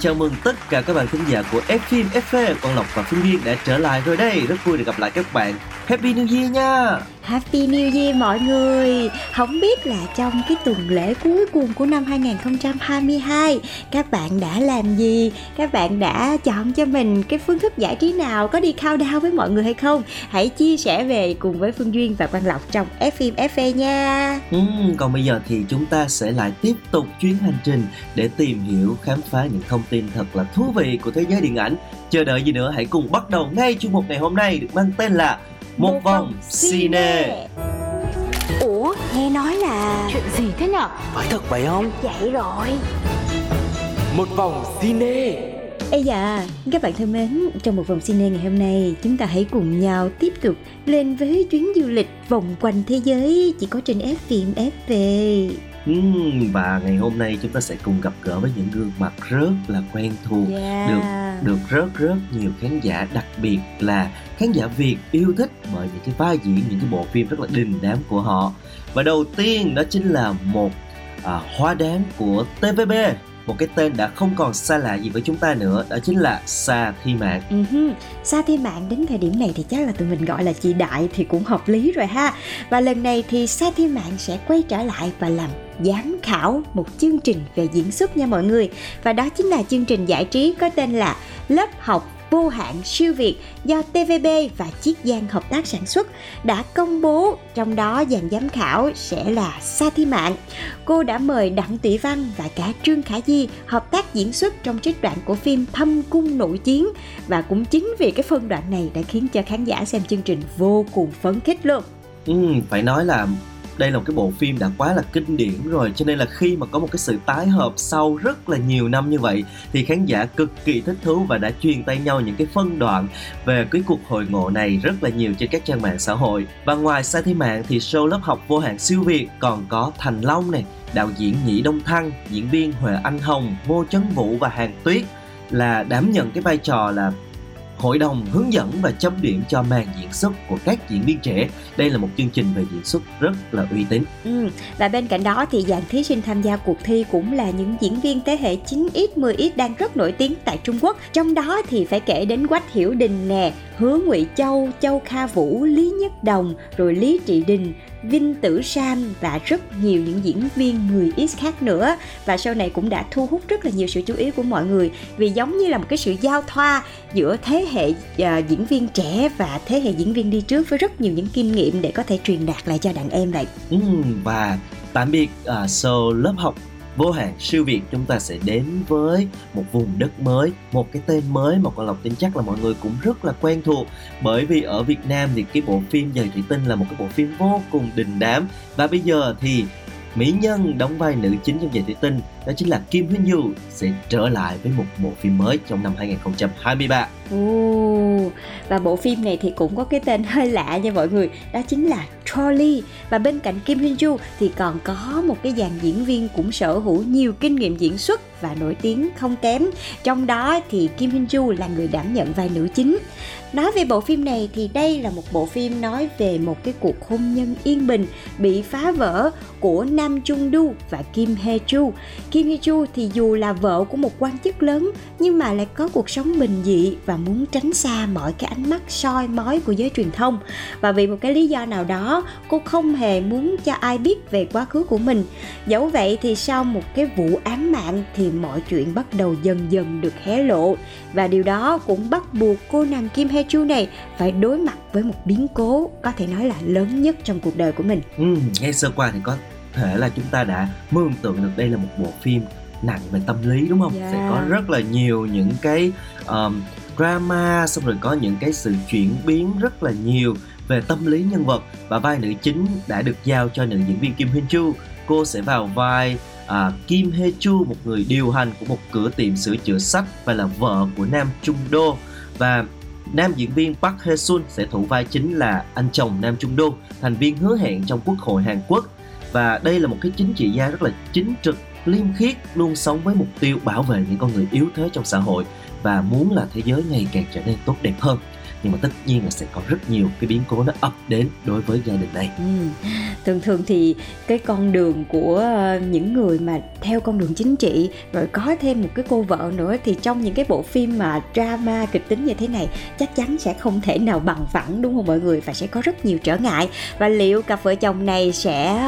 Chào mừng tất cả các bạn khán giả của F phim FV, Quang Lộc và Phương Duyên đã trở lại rồi đây. Rất vui được gặp lại các bạn. Happy New Year nha. Happy New Year mọi người Không biết là trong cái tuần lễ cuối cùng của năm 2022 Các bạn đã làm gì? Các bạn đã chọn cho mình cái phương thức giải trí nào? Có đi countdown với mọi người hay không? Hãy chia sẻ về cùng với Phương Duyên và Quang Lộc trong FM FV nha Ừ, còn bây giờ thì chúng ta sẽ lại tiếp tục chuyến hành trình để tìm hiểu, khám phá những thông tin thật là thú vị của thế giới điện ảnh. Chờ đợi gì nữa, hãy cùng bắt đầu ngay chương mục ngày hôm nay được mang tên là một, vòng cine. Ủa, nghe nói là Chuyện gì thế nhở? Phải thật vậy không? vậy rồi Một vòng cine Ây da, các bạn thân mến, trong một vòng cine ngày hôm nay, chúng ta hãy cùng nhau tiếp tục lên với chuyến du lịch vòng quanh thế giới chỉ có trên F phim FV. Ừm, và ngày hôm nay chúng ta sẽ cùng gặp gỡ với những gương mặt rất là quen thuộc Yeah. được được rất rất nhiều khán giả đặc biệt là khán giả Việt yêu thích bởi những cái vai diễn những cái bộ phim rất là đình đám của họ và đầu tiên đó chính là một à, hóa đám của TVB một cái tên đã không còn xa lạ gì với chúng ta nữa, đó chính là Sa Thi Mạn Uh-huh. Ừ Sa Thi Mạn đến thời điểm này thì chắc là tụi mình gọi là chị Đại thì cũng hợp lý rồi ha. Và lần này thì Sa Thi Mạn sẽ quay trở lại và làm giám khảo một chương trình về diễn xuất nha mọi người. Và đó chính là chương trình giải trí có tên là Lớp học vô hạn siêu Việt do TVB và Chiết Giang hợp tác sản xuất đã công bố trong đó dàn giám khảo sẽ là Sa Thi Mạng. Cô đã mời Đặng Tỷ Văn và cả Trương Khả Di hợp tác diễn xuất trong trích đoạn của phim Thâm Cung Nội Chiến và cũng chính vì cái phân đoạn này đã khiến cho khán giả xem chương trình vô cùng phấn khích luôn. Ừ, phải nói là đây là một cái bộ phim đã quá là kinh điển rồi, cho nên là khi mà có một cái sự tái hợp sau rất là nhiều năm như vậy, thì khán giả cực kỳ thích thú và đã truyền tay nhau những cái phân đoạn về cái cuộc hội ngộ này rất là nhiều trên các trang mạng xã hội. Và ngoài xa Thi Mạng thì show lớp học vô hạn siêu Việt còn có Thành Long này đạo diễn Nhĩ Đông Thăng, diễn viên Huệ Anh Hồng, Ngô Chấn Vũ và Hàn Tuyết là đảm nhận cái vai trò là hội đồng hướng dẫn và chấm điểm cho màn diễn xuất của các diễn viên trẻ đây là một chương trình về diễn xuất rất là uy tín Ừ. Và bên cạnh đó thì dàn thí sinh tham gia cuộc thi cũng là những diễn viên thế hệ 9X, 10X đang rất nổi tiếng tại Trung Quốc. Trong đó thì phải kể đến Quách Hiểu Đình nè, Hứa Ngụy Châu, Châu Kha Vũ, Lý Nhất Đồng, rồi Lý Trị Đình, Vinh Tử Sam và rất nhiều những diễn viên 10X khác nữa. Và sau này cũng đã thu hút rất là nhiều sự chú ý của mọi người vì giống như là một cái sự giao thoa giữa thế hệ uh, diễn viên trẻ và thế hệ diễn viên đi trước với rất nhiều những kinh nghiệm để có thể truyền đạt lại cho đàn em vậy. Ừ, và tạm biệt uh, show lớp học vô hạn siêu việt, chúng ta sẽ đến với một vùng đất mới, một cái tên mới mà con lộc tin chắc là mọi người cũng rất là quen thuộc. Bởi vì ở việt nam thì cái bộ phim giày thủy tinh là một cái bộ phim vô cùng đình đám. Và bây giờ thì mỹ nhân đóng vai nữ chính trong giày thủy tinh đó chính là kim huyên du sẽ trở lại với một bộ phim mới trong năm 2023 Ồ, và bộ phim này thì cũng có cái tên hơi lạ nha mọi người Đó chính là Trolley. Và bên cạnh Kim Hyun Joo thì còn có một cái dàn diễn viên cũng sở hữu nhiều kinh nghiệm diễn xuất và nổi tiếng không kém. Trong đó thì Kim Hyun Joo là người đảm nhận vai nữ chính. Nói về bộ phim này thì đây là một bộ phim nói về một cái cuộc hôn nhân yên bình bị phá vỡ của Nam Trung Du và Kim Hye Chu. Kim Hye Chu thì dù là vợ của một quan chức lớn nhưng mà lại có cuộc sống bình dị và muốn tránh xa mọi cái ánh mắt soi mói của giới truyền thông. Và vì một cái lý do nào đó, cô không hề muốn cho ai biết về quá khứ của mình. Dẫu vậy thì sau một cái vụ án mạng thì mọi chuyện bắt đầu dần dần được hé lộ và điều đó cũng bắt buộc cô nàng Kim Hye Chu này phải đối mặt với một biến cố có thể nói là lớn nhất trong cuộc đời của mình. Ừm, nghe sơ qua thì có thể là chúng ta đã mường tượng được đây là một bộ phim nặng về tâm lý đúng không? Yeah. Sẽ có rất là nhiều những cái um, drama xong rồi có những cái sự chuyển biến rất là nhiều về tâm lý nhân vật và vai nữ chính đã được giao cho nữ diễn viên Kim Hyun Chu cô sẽ vào vai à, Kim Hye Chu một người điều hành của một cửa tiệm sửa chữa sách và là vợ của Nam Trung Đô và nam diễn viên Park Hae Sun sẽ thủ vai chính là anh chồng Nam Trung Đô thành viên hứa hẹn trong Quốc hội Hàn Quốc. Và đây là một cái chính trị gia rất là chính trực, liêm khiết, luôn sống với mục tiêu bảo vệ những con người yếu thế trong xã hội và muốn là thế giới ngày càng trở nên tốt đẹp hơn nhưng mà tất nhiên là sẽ có rất nhiều cái biến cố nó ập đến đối với gia đình này Ừ. Thường thường thì cái con đường của ờ, những người mà theo con đường chính trị rồi có thêm một cái cô vợ nữa thì trong những cái bộ phim mà drama kịch tính như thế này chắc chắn sẽ không thể nào bằng phẳng đúng không mọi người và sẽ có rất nhiều trở ngại và liệu cặp vợ chồng này sẽ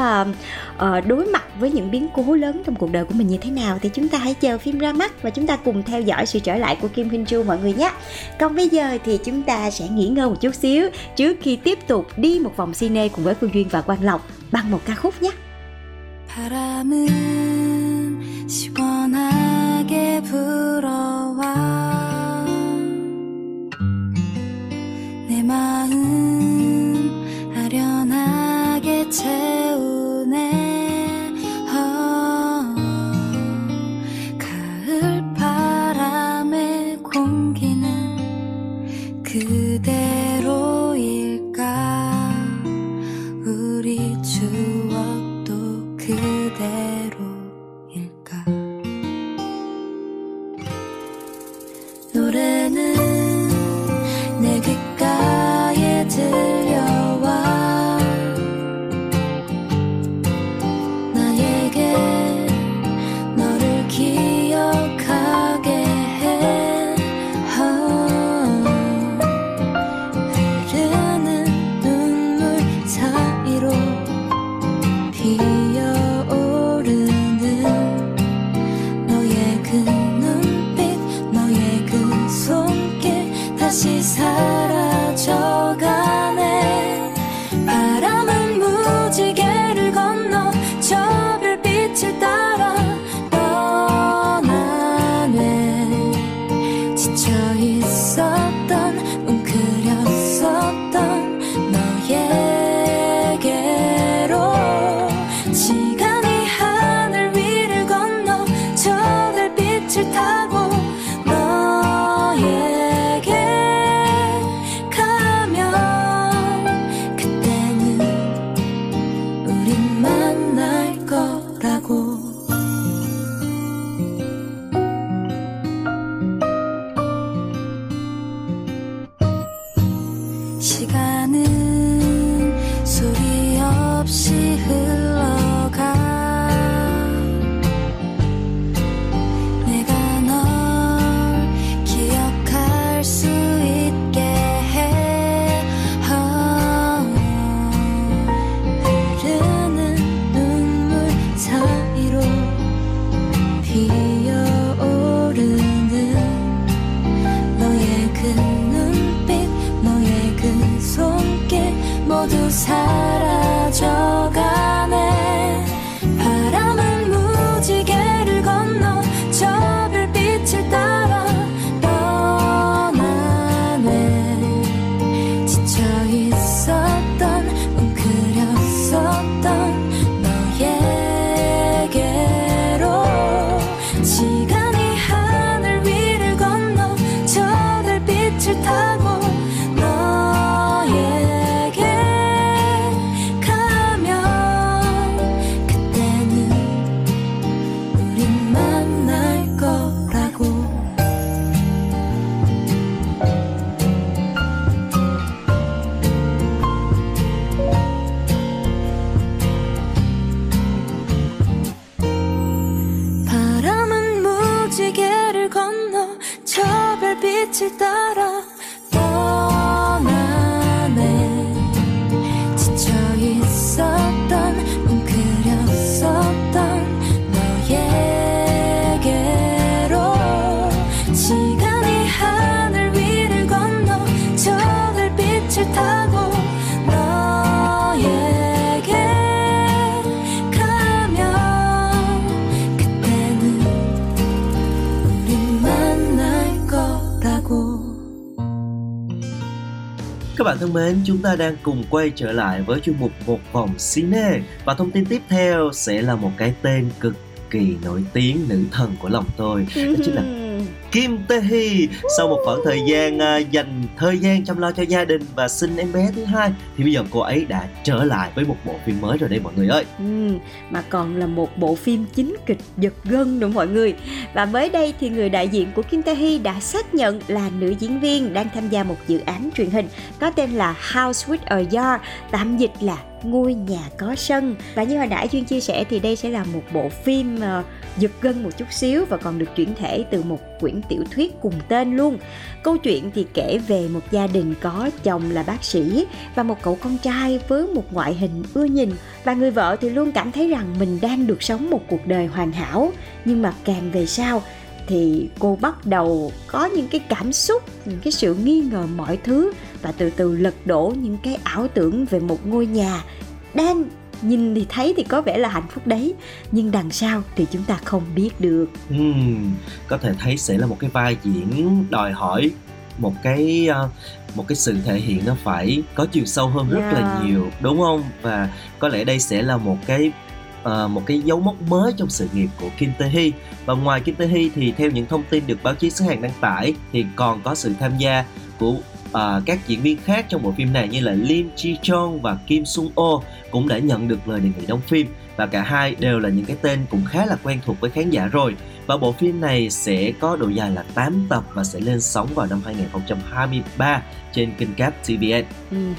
uh, đối mặt với những biến cố lớn trong cuộc đời của mình như thế nào thì chúng ta hãy chờ phim ra mắt và chúng ta cùng theo dõi sự trở lại của Kim Hin Chu mọi người nhé. Còn bây giờ thì chúng ta sẽ nghỉ ngơi một chút xíu trước khi tiếp tục đi một vòng cine cùng với Phương Duyên và Quang Lộc bằng một ca khúc nhé. 바람은 시원하게 불어와 내 마음 아련하게 채우네 그대로일 bạn thân mến, chúng ta đang cùng quay trở lại với chuyên mục Một vòng cine. Và thông tin tiếp theo sẽ là một cái tên cực kỳ nổi tiếng nữ thần của lòng tôi đó chính là Kim Tae Hee. Sau một khoảng thời gian à, dành thời gian chăm lo cho gia đình và sinh em bé thứ hai thì bây giờ cô ấy đã trở lại với một bộ phim mới rồi đây mọi người ơi. Ừ, mà còn là một bộ phim chính kịch giật gân nữa mọi người. Và mới đây thì người đại diện của Kim Tae Hee đã xác nhận là nữ diễn viên đang tham gia một dự án truyền hình có tên là House with a Yard tạm dịch là ngôi nhà có sân. Và như hồi nãy chuyên chia sẻ thì đây sẽ là một bộ phim ờ, giật gân một chút xíu và còn được chuyển thể từ một quyển tiểu thuyết cùng tên luôn. Câu chuyện thì kể về một gia đình có chồng là bác sĩ và một cậu con trai với một ngoại hình ưa nhìn. Và người vợ thì luôn cảm thấy rằng mình đang được sống một cuộc đời hoàn hảo. Nhưng mà càng về sau thì cô bắt đầu có những cái cảm xúc những cái sự nghi ngờ mọi thứ và từ từ lật đổ những cái ảo tưởng về một ngôi nhà. Đang nhìn thì thấy thì có vẻ là hạnh phúc đấy nhưng đằng sau thì chúng ta không biết được. Ừm, có thể thấy sẽ là một cái vai diễn đòi hỏi một cái ờ, một cái sự thể hiện nó phải có chiều sâu hơn rất là Yeah. nhiều đúng không? Và có lẽ đây sẽ là một cái ờ, một cái dấu mốc mới trong sự nghiệp của Kim Tae Hee. Và ngoài Kim Tae Hee thì theo những thông tin được báo chí xứ Hàn đăng tải thì còn có sự tham gia của à, các diễn viên khác trong bộ phim này như là Lim Ji Chong và Kim Sung Oh cũng đã nhận được lời đề nghị đóng phim và cả hai đều là những cái tên cũng khá là quen thuộc với khán giả rồi và bộ phim này sẽ có độ dài là 8 tập và sẽ lên sóng vào năm 2023 trên kênh cáp TVN.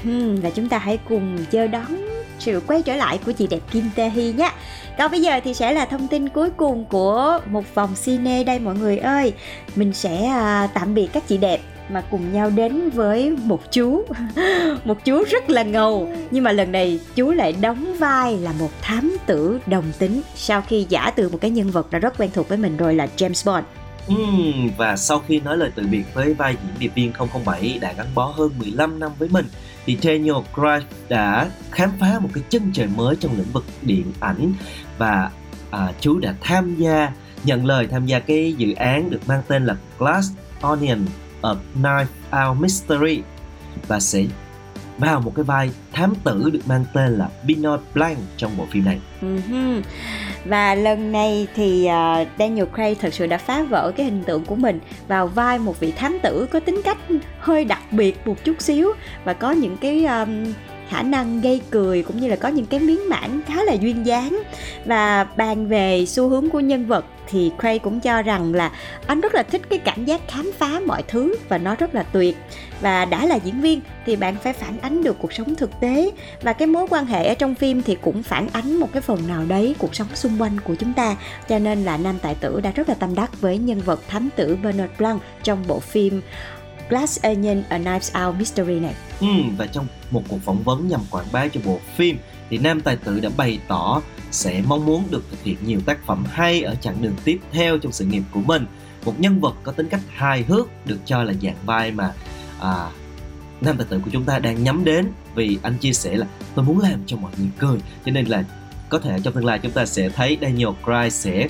Ừm, và chúng ta hãy cùng chờ đón sự quay trở lại của chị đẹp Kim Tae Hee nhé. Còn bây giờ thì sẽ là thông tin cuối cùng của một vòng cine đây mọi người ơi. Mình sẽ à, tạm biệt các chị đẹp mà cùng nhau đến với một chú. Một chú rất là ngầu nhưng mà lần này chú lại đóng vai là một thám tử đồng tính. Sau khi giả từ một cái nhân vật đã rất quen thuộc với mình rồi là James Bond. Ừm, và sau khi nói lời từ biệt với vai diễn điệp viên 007 đã gắn bó hơn 15 năm với mình thì Daniel Craig đã khám phá một cái chân trời mới trong lĩnh vực điện ảnh. Và à, chú đã tham gia nhận lời tham gia cái dự án được mang tên là Glass Onion. A Knife Out Mystery và sẽ vào một cái vai thám tử được mang tên là Benoit Blanc trong bộ phim này. Ừ và lần này thì à, Daniel Craig thật sự đã phá vỡ cái hình tượng của mình vào vai một vị thám tử có tính cách hơi đặc biệt một chút xíu và có những cái um, khả năng gây cười cũng như là có những cái miếng mảng khá là duyên dáng và bàn về xu hướng của nhân vật thì Cray cũng cho rằng là anh rất là thích cái cảm giác khám phá mọi thứ và nó rất là tuyệt. Và đã là diễn viên thì bạn phải phản ánh được cuộc sống thực tế. Và cái mối quan hệ ở trong phim thì cũng phản ánh một cái phần nào đấy cuộc sống xung quanh của chúng ta. Cho nên là nam tài tử đã rất là tâm đắc với nhân vật thám tử Bernard Blanc trong bộ phim Glass Onion A Knives Out Mystery này. Ừ, và trong một cuộc phỏng vấn nhằm quảng bá cho bộ phim thì nam tài tử đã bày tỏ sẽ mong muốn được thực hiện nhiều tác phẩm hay ở chặng đường tiếp theo trong sự nghiệp của mình. Một nhân vật có tính cách hài hước được cho là dạng vai mà à, nam tài tử của chúng ta đang nhắm đến. Vì anh chia sẻ là tôi muốn làm cho mọi người cười. Cho nên là có thể trong tương lai chúng ta sẽ thấy Daniel Craig sẽ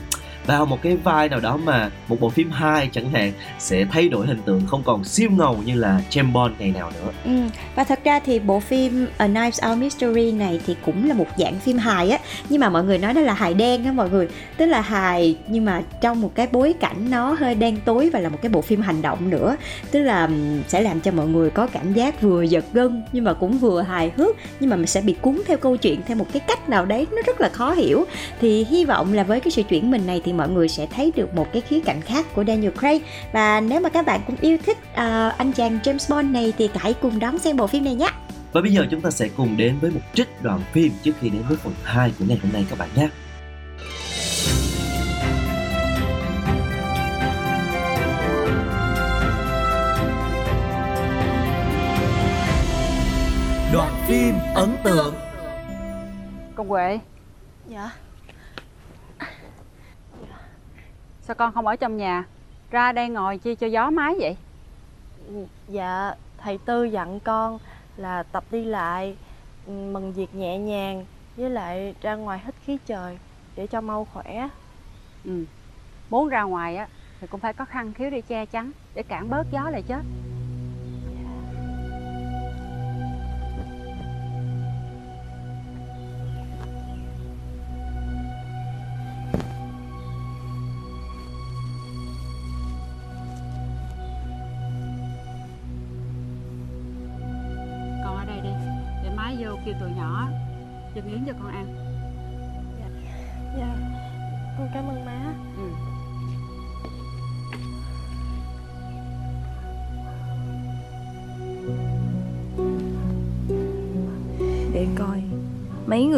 vào một cái vai nào đó mà một bộ phim 2 chẳng hạn sẽ thay đổi hình tượng không còn siêu ngầu như là James Bond ngày nào nữa. Ừ, và thật ra thì bộ phim A Knives Out Mystery này thì cũng là một dạng phim hài á nhưng mà mọi người nói đó là hài đen á mọi người. Tức là hài nhưng mà trong một cái bối cảnh nó hơi đen tối và là một cái bộ phim hành động nữa. Tức là sẽ làm cho mọi người có cảm giác vừa giật gân nhưng mà cũng vừa hài hước nhưng mà mình sẽ bị cuốn theo câu chuyện theo một cái cách nào đấy nó rất là khó hiểu. Thì hy vọng là với cái sự chuyển mình này thì mọi người sẽ thấy được một cái khía cạnh khác của Daniel Craig. Và nếu mà các bạn cũng yêu thích à, anh chàng James Bond này thì hãy cùng đón xem bộ phim này nhé. Và bây giờ chúng ta sẽ cùng đến với một trích đoạn phim trước khi đến với phần 2 của ngày hôm nay các bạn nhé. Đoạn phim ấn tượng. Con Huệ. Dạ Sao con không ở trong nhà? Ra đây ngồi chi cho gió mái vậy? Dạ thầy Tư dặn con là tập đi lại ừ, Mừng việc nhẹ nhàng Với lại ra ngoài hít khí trời Để cho mau khỏe. Ừ. Muốn ra ngoài á Thì cũng phải có khăn khiếu để che chắn Để cản bớt gió lại chứ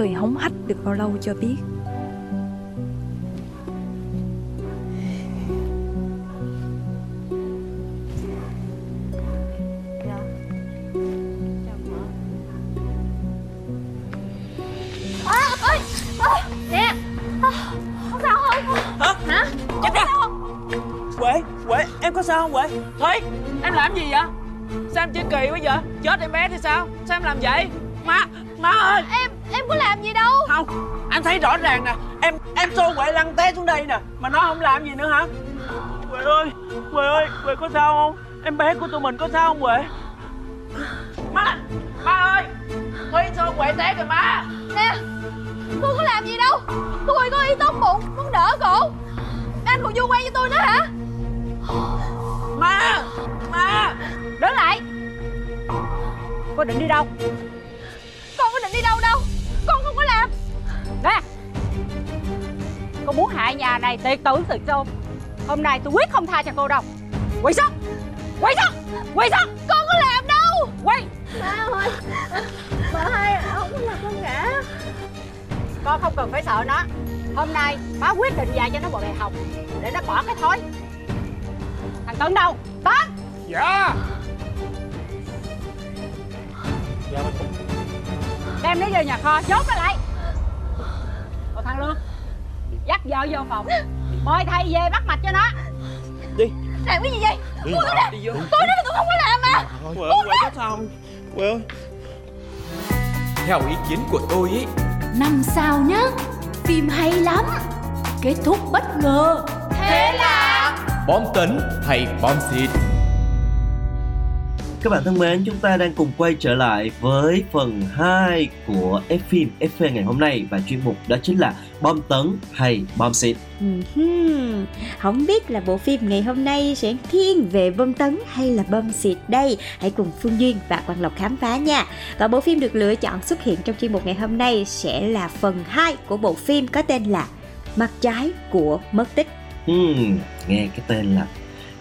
người hống hách được bao lâu cho biết Dạ sao không Hả? Hả Chết ra Quệ, Quệ, em có sao không Quệ? Thôi, em làm gì vậy? Sao em chơi kỳ quá vậy? Chết em bé thì sao? Sao em làm vậy? Má, má ơi Em, em có làm gì đâu. Không, anh thấy rõ ràng nè. Em, em xô Quệ lăn té xuống đây nè. Mà nó không làm gì nữa hả? Quệ ơi, Quệ ơi, Quệ có sao không? Em bé của tụi mình có sao không Quệ? Má, má ơi Huy xô Quệ té kìa má. Nè Tôi có làm gì đâu. Tôi có ý tốt bụng Muốn đỡ cổ. Anh còn vu quen cho tôi nữa hả? Má, má. Đứng lại. Cô định đi đâu? Con có định đi đâu đâu cô muốn hại nhà này tiệt tử sự chôn hôm nay tôi quyết không tha cho cô đâu. Quỳ xuống quỳ xuống quỳ xuống Con có làm đâu. Quỳ Má ơi Bà hai không có làm con ngã con không cần phải sợ nó. Hôm nay má quyết định dạy cho nó một bài học để nó bỏ cái thói. Thằng tấn đâu? Tấn. Dạ. Dạ đem nó về nhà kho chốt nó lại. Còn thằng lương dắt vợ vô phòng. Mời thầy về bắt mạch cho nó. Làm cái gì vậy? Đi vô. Tôi nói là tôi không có làm mà. Quệ có sao? Quệ ơi. Theo ý kiến của tôi ý. Năm sao nhá Phim hay lắm. Kết thúc bất ngờ. Thế là? Bom tấn hay bom xịt Các bạn thân mến, chúng ta đang cùng quay trở lại với phần 2 của F phim FV ngày hôm nay. Và chuyên mục đó chính là bom tấn hay bom xịt. Ừm, Không biết là bộ phim ngày hôm nay sẽ thiên về bom tấn hay là bom xịt đây? Hãy cùng Phương Duyên và Quang Lộc khám phá nha. Và bộ phim được lựa chọn xuất hiện trong chuyên mục ngày hôm nay sẽ là phần 2 của bộ phim có tên là Mặt trái của mất tích. Hmm, nghe cái tên là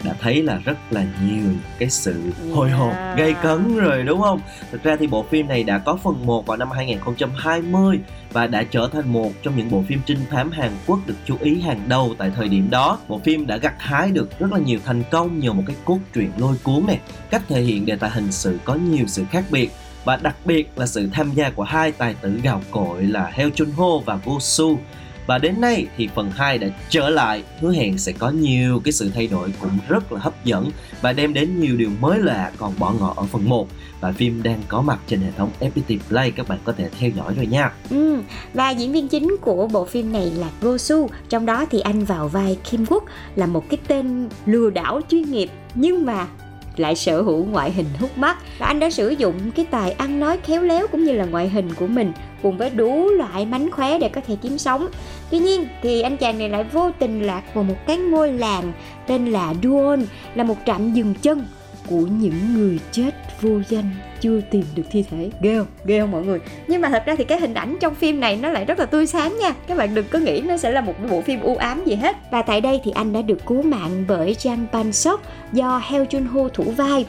đã thấy là rất là nhiều cái sự hồi hộp gây cấn rồi đúng không? Thực ra thì bộ phim này đã có phần 1 vào năm 2020 và đã trở thành một trong những bộ phim trinh thám Hàn Quốc được chú ý hàng đầu tại thời điểm đó. Bộ phim đã gặt hái được rất là nhiều thành công nhờ một cái cốt truyện lôi cuốn này, cách thể hiện đề tài hình sự có nhiều sự khác biệt và đặc biệt là sự tham gia của hai tài tử gạo cội là Heo Chun Ho và Go Soo và đến nay thì phần 2 đã trở lại. Hứa hẹn sẽ có nhiều cái sự thay đổi cũng rất là hấp dẫn và đem đến nhiều điều mới lạ còn bỏ ngỏ ở phần 1 và phim đang có mặt trên hệ thống FPT Play các bạn có thể theo dõi rồi nha. Ừ, Và diễn viên chính của bộ phim này là Go Su. Trong đó thì anh vào vai Kim Quốc là một cái tên lừa đảo chuyên nghiệp. Nhưng mà lại sở hữu ngoại hình hút mắt. Và anh đã sử dụng cái tài ăn nói khéo léo cũng như là ngoại hình của mình cùng với đủ loại mánh khóe để có thể kiếm sống. Tuy nhiên thì anh chàng này lại vô tình lạc vào một cái ngôi làng tên là Duon, là một trạm dừng chân của những người chết vô danh chưa tìm được thi thể. Ghê không? Ghê không mọi người? Nhưng mà thật ra thì cái hình ảnh trong phim này nó lại rất là tươi sáng nha. Các bạn đừng có nghĩ nó sẽ là một bộ phim u ám gì hết. Và tại đây thì anh đã được cứu mạng bởi Jang Pan Sok do Heo Jun Ho thủ vai.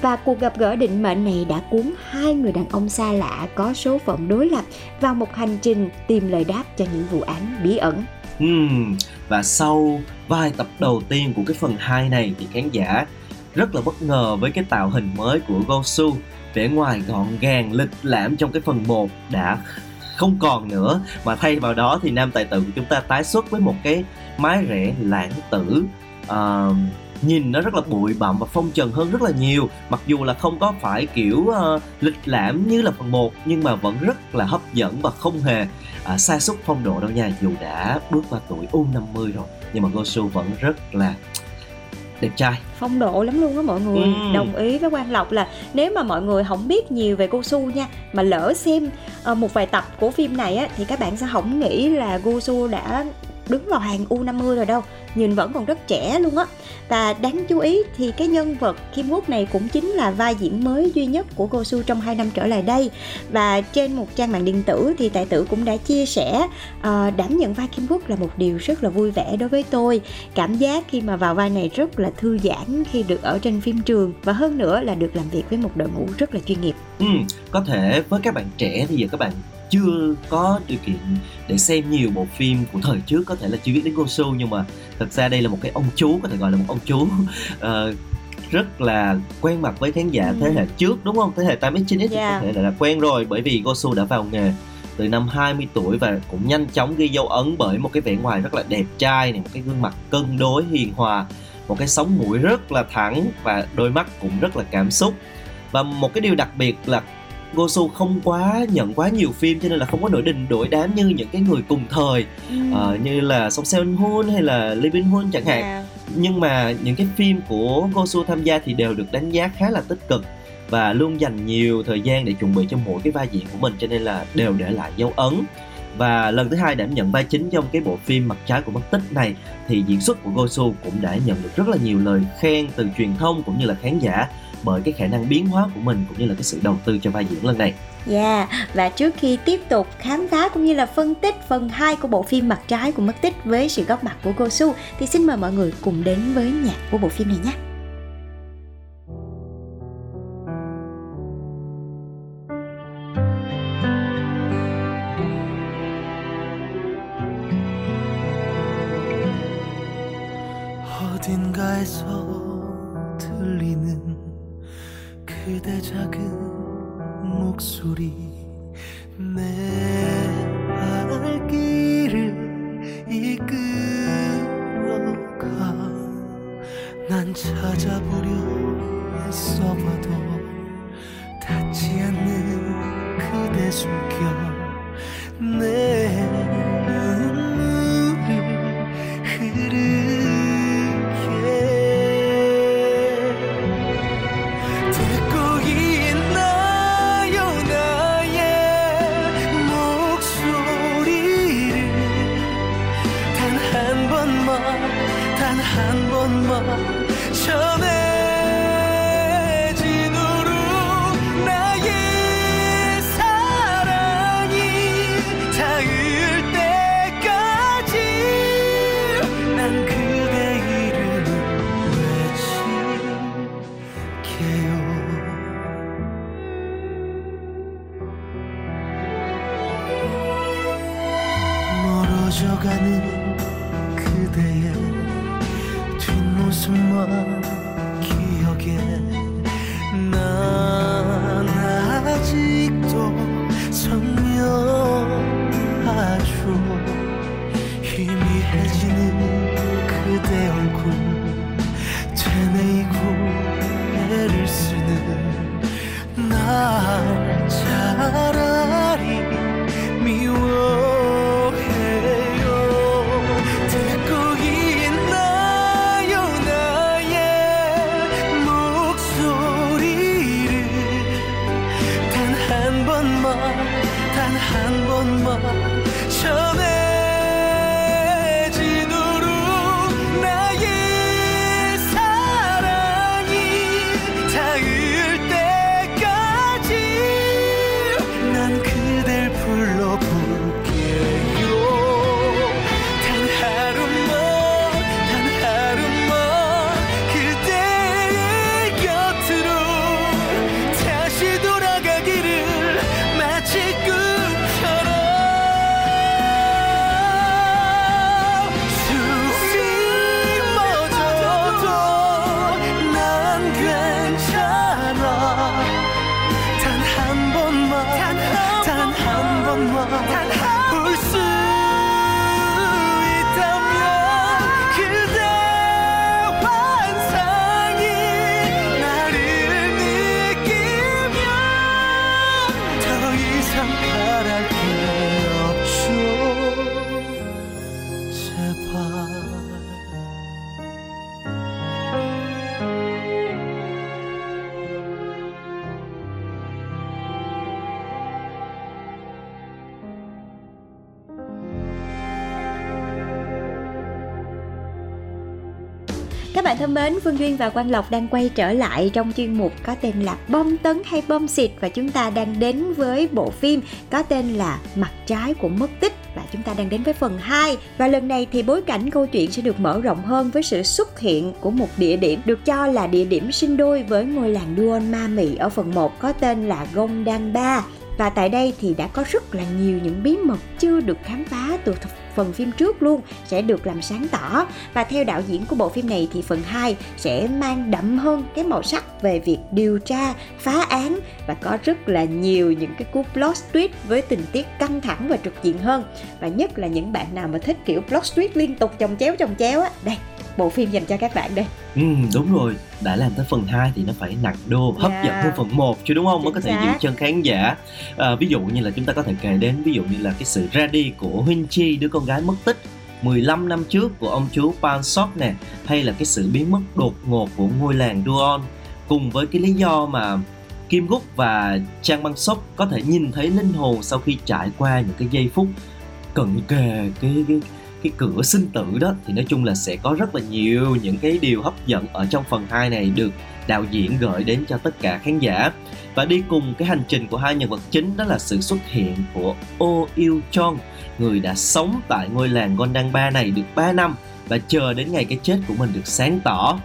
Và cuộc gặp gỡ định mệnh này đã cuốn hai người đàn ông xa lạ có số phận đối lập vào một hành trình tìm lời đáp cho những vụ án bí ẩn. Hmm, và sau vài tập đầu tiên của cái phần 2 này thì khán giả rất là bất ngờ với cái tạo hình mới của Gosu. Vẻ ngoài gọn gàng lịch lãm trong cái phần 1 đã không còn nữa. Mà thay vào đó thì nam tài tử của chúng ta tái xuất với một cái mái rẻ lãng tử. Uh, nhìn nó rất là bụi bặm và phong trần hơn rất là nhiều. Mặc dù là không có phải kiểu uh, lịch lãm như là phần 1 nhưng mà vẫn rất là hấp dẫn và không hề uh, xa xúc phong độ đâu nha. Dù đã bước qua tuổi U50 rồi nhưng mà Gosu vẫn rất là đẹp trai phong độ lắm luôn á mọi người Ừ. đồng ý với quang lộc là nếu mà mọi người không biết nhiều về Gosu nha mà lỡ xem ờ, một vài tập của phim này á thì các bạn sẽ không nghĩ là Gosu đã đứng vào hàng U50 rồi đâu. Nhìn vẫn còn rất trẻ luôn á. Và đáng chú ý thì cái nhân vật Kim Quốc này cũng chính là vai diễn mới duy nhất của cô Su trong 2 năm trở lại đây. Và trên một trang mạng điện tử thì tài tử cũng đã chia sẻ uh, đảm nhận vai Kim Quốc là một điều rất là vui vẻ đối với tôi. Cảm giác khi mà vào vai này rất là thư giãn khi được ở trên phim trường và hơn nữa là được làm việc với một đội ngũ rất là chuyên nghiệp. Ừ, có thể với các bạn trẻ thì giờ các bạn chưa có điều kiện để xem nhiều bộ phim của thời trước có thể là chưa biết đến Gosu nhưng mà thật ra đây là một cái ông chú có thể gọi là một ông chú uh, rất là quen mặt với khán giả ừ. thế hệ trước đúng không? Thế hệ 8X 9X yeah. thì có thể là, là quen rồi bởi vì Gosu đã vào nghề từ năm 20 tuổi và cũng nhanh chóng ghi dấu ấn bởi một cái vẻ ngoài rất là đẹp trai này, một cái gương mặt cân đối hiền hòa, một cái sống mũi rất là thẳng và đôi mắt cũng rất là cảm xúc. Và một cái điều đặc biệt là Gosu không quá nhận quá nhiều phim cho nên là không có nổi đình đổi đám như những cái người cùng thời ừ. uh, như là Song Seon Hoon hay là Lee Bin Hoon chẳng hạn yeah. nhưng mà những cái phim của Gosu tham gia thì đều được đánh giá khá là tích cực và luôn dành nhiều thời gian để chuẩn bị cho mỗi cái vai diễn của mình cho nên là đều để lại dấu ấn và lần thứ hai đảm nhận vai chính trong cái bộ phim mặt trái của mất tích này thì diễn xuất của Gosu cũng đã nhận được rất là nhiều lời khen từ truyền thông cũng như là khán giả bởi cái khả năng biến hóa của mình cũng như là cái sự đầu tư cho vai diễn lần này. Yeah, và trước khi tiếp tục khám phá cũng như là phân tích phần 2 của bộ phim Mặt trái của mất tích với sự góp mặt của cô Su thì xin mời mọi người cùng đến với nhạc của bộ phim này nhé. Raja 퍼져가는 그대의 뒷모습만 bạn thân mến, Phương Duyên và Quang Lộc đang quay trở lại trong chuyên mục có tên là Bom tấn hay bom xịt và chúng ta đang đến với bộ phim có tên là Mặt trái của mất tích. Và chúng ta đang đến với phần 2 và lần này thì bối cảnh câu chuyện sẽ được mở rộng hơn với sự xuất hiện của một địa điểm được cho là địa điểm sinh đôi với ngôi làng Duon Ma Mị ở phần 1 có tên là Gondang Ba. Và tại đây thì đã có rất là nhiều những bí mật chưa được khám phá từ phần phim trước luôn sẽ được làm sáng tỏ. Và theo đạo diễn của bộ phim này thì phần 2 sẽ mang đậm hơn cái màu sắc về việc điều tra, phá án và có rất là nhiều những cái cú plot twist với tình tiết căng thẳng và trực diện hơn. Và nhất là những bạn nào mà thích kiểu plot twist liên tục chồng chéo chồng chéo á. Đây bộ phim dành cho các bạn đây Ừ, đúng rồi, đã làm tới phần 2 thì nó phải nặng đô, hấp Yeah. dẫn hơn phần 1 chứ đúng không? Mới có thể Chính giữ xác. chân khán giả. À, ví dụ như là chúng ta có thể kể đến ví dụ như là cái sự ra đi của Huynh Chi, đứa con gái mất tích 15 năm trước của ông chú Pan Sok nè, hay là cái sự biến mất đột ngột của ngôi làng Duon cùng với cái lý do mà Kim Gúc và Trang Băng Sốc có thể nhìn thấy linh hồn sau khi trải qua những cái giây phút cận kề cái cái cái cửa sinh tử đó thì nói chung là sẽ có rất là nhiều những cái điều hấp dẫn ở trong phần 2 này được đạo diễn gửi đến cho tất cả khán giả. Và đi cùng cái hành trình của hai nhân vật chính đó là sự xuất hiện của Oh Il Chong người đã sống tại ngôi làng Gondang Ba này được 3 năm và chờ đến ngày cái chết của mình được sáng tỏ.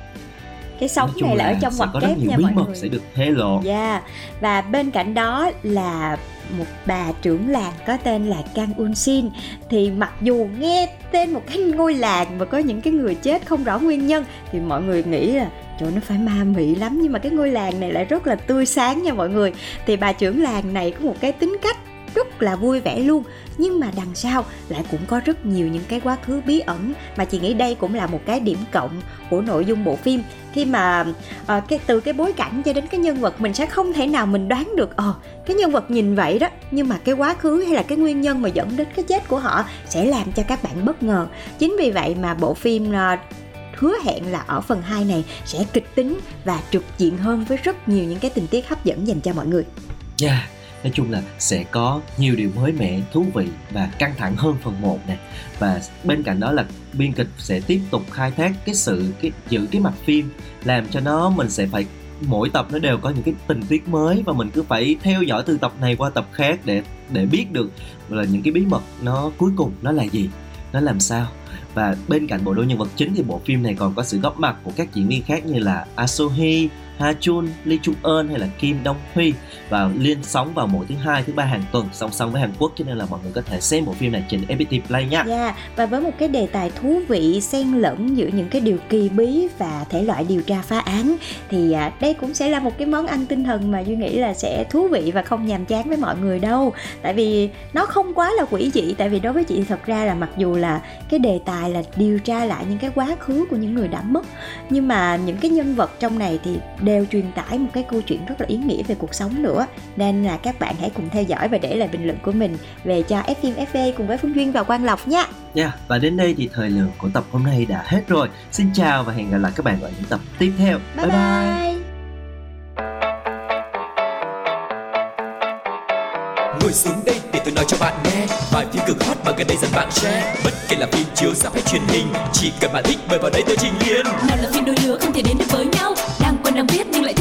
Cái sống này là ở là trong sẽ ngoặc kép nha bí mọi mật người. sẽ được hé lộ. Yeah. Và bên cạnh đó là một bà trưởng làng có tên là Kang Un Sin. Thì mặc dù nghe tên một cái ngôi làng và có những cái người chết không rõ nguyên nhân, thì mọi người nghĩ là chỗ nó phải ma mị lắm. Nhưng mà cái ngôi làng này lại rất là tươi sáng nha mọi người. Thì bà trưởng làng này có một cái tính cách rất là vui vẻ luôn. Nhưng mà đằng sau lại cũng có rất nhiều những cái quá khứ bí ẩn mà chị nghĩ đây cũng là một cái điểm cộng của nội dung bộ phim. Khi mà uh, cái từ cái bối cảnh cho đến cái nhân vật mình sẽ không thể nào mình đoán được ờ cái nhân vật nhìn vậy đó. Nhưng mà cái quá khứ hay là cái nguyên nhân mà dẫn đến cái chết của họ sẽ làm cho các bạn bất ngờ. Chính vì vậy mà bộ phim uh, hứa hẹn là ở phần 2 này sẽ kịch tính và trực diện hơn với rất nhiều những cái tình tiết hấp dẫn dành cho mọi người. Yeah, nói chung là sẽ có nhiều điều mới mẻ, thú vị và căng thẳng hơn phần 1 nè. Và bên cạnh đó là biên kịch sẽ tiếp tục khai thác cái sự cái giữ cái mặt phim làm cho nó mình sẽ phải mỗi tập nó đều có những cái tình tiết mới và mình cứ phải theo dõi từ tập này qua tập khác để để biết được là những cái bí mật nó cuối cùng nó là gì, nó làm sao. Và bên cạnh bộ đôi nhân vật chính thì bộ phim này còn có sự góp mặt của các diễn viên khác như là Asohi, Ha Jun, Lee Chung Eun hay là Kim Dong Huy và liên sóng vào mỗi thứ hai thứ ba hàng tuần song song với Hàn Quốc cho nên là mọi người có thể xem bộ phim này trên FPT Play nha. Yeah, và với một cái đề tài thú vị xen lẫn giữa những cái điều kỳ bí và thể loại điều tra phá án thì à, đây cũng sẽ là một cái món ăn tinh thần mà duy nghĩ là sẽ thú vị và không nhàm chán với mọi người đâu tại vì nó không quá là quỷ dị tại vì đối với chị thật ra là mặc dù là cái đề tài là điều tra lại những cái quá khứ của những người đã mất nhưng mà những cái nhân vật trong này thì đều truyền tải một cái câu chuyện rất là ý nghĩa về cuộc sống nữa nên là các bạn hãy cùng theo dõi và để lại bình luận của mình về cho F phim FV cùng với Phương Duyên và Quang Lộc nha. Nha, và đến đây thì thời lượng của tập hôm nay đã hết rồi. Xin chào và hẹn gặp lại các bạn ở những tập tiếp theo. Bye bye. Ngồi xuống đây để tôi nói cho bạn nghe Vài phim cực hot mà gần đây dần bạn share Bất kể là phim chiếu rạp hay truyền hình Chỉ cần bạn thích mời vào đây tôi trình liền nào là phim đôi lứa không thể đến được với nhau đang biết nhưng lại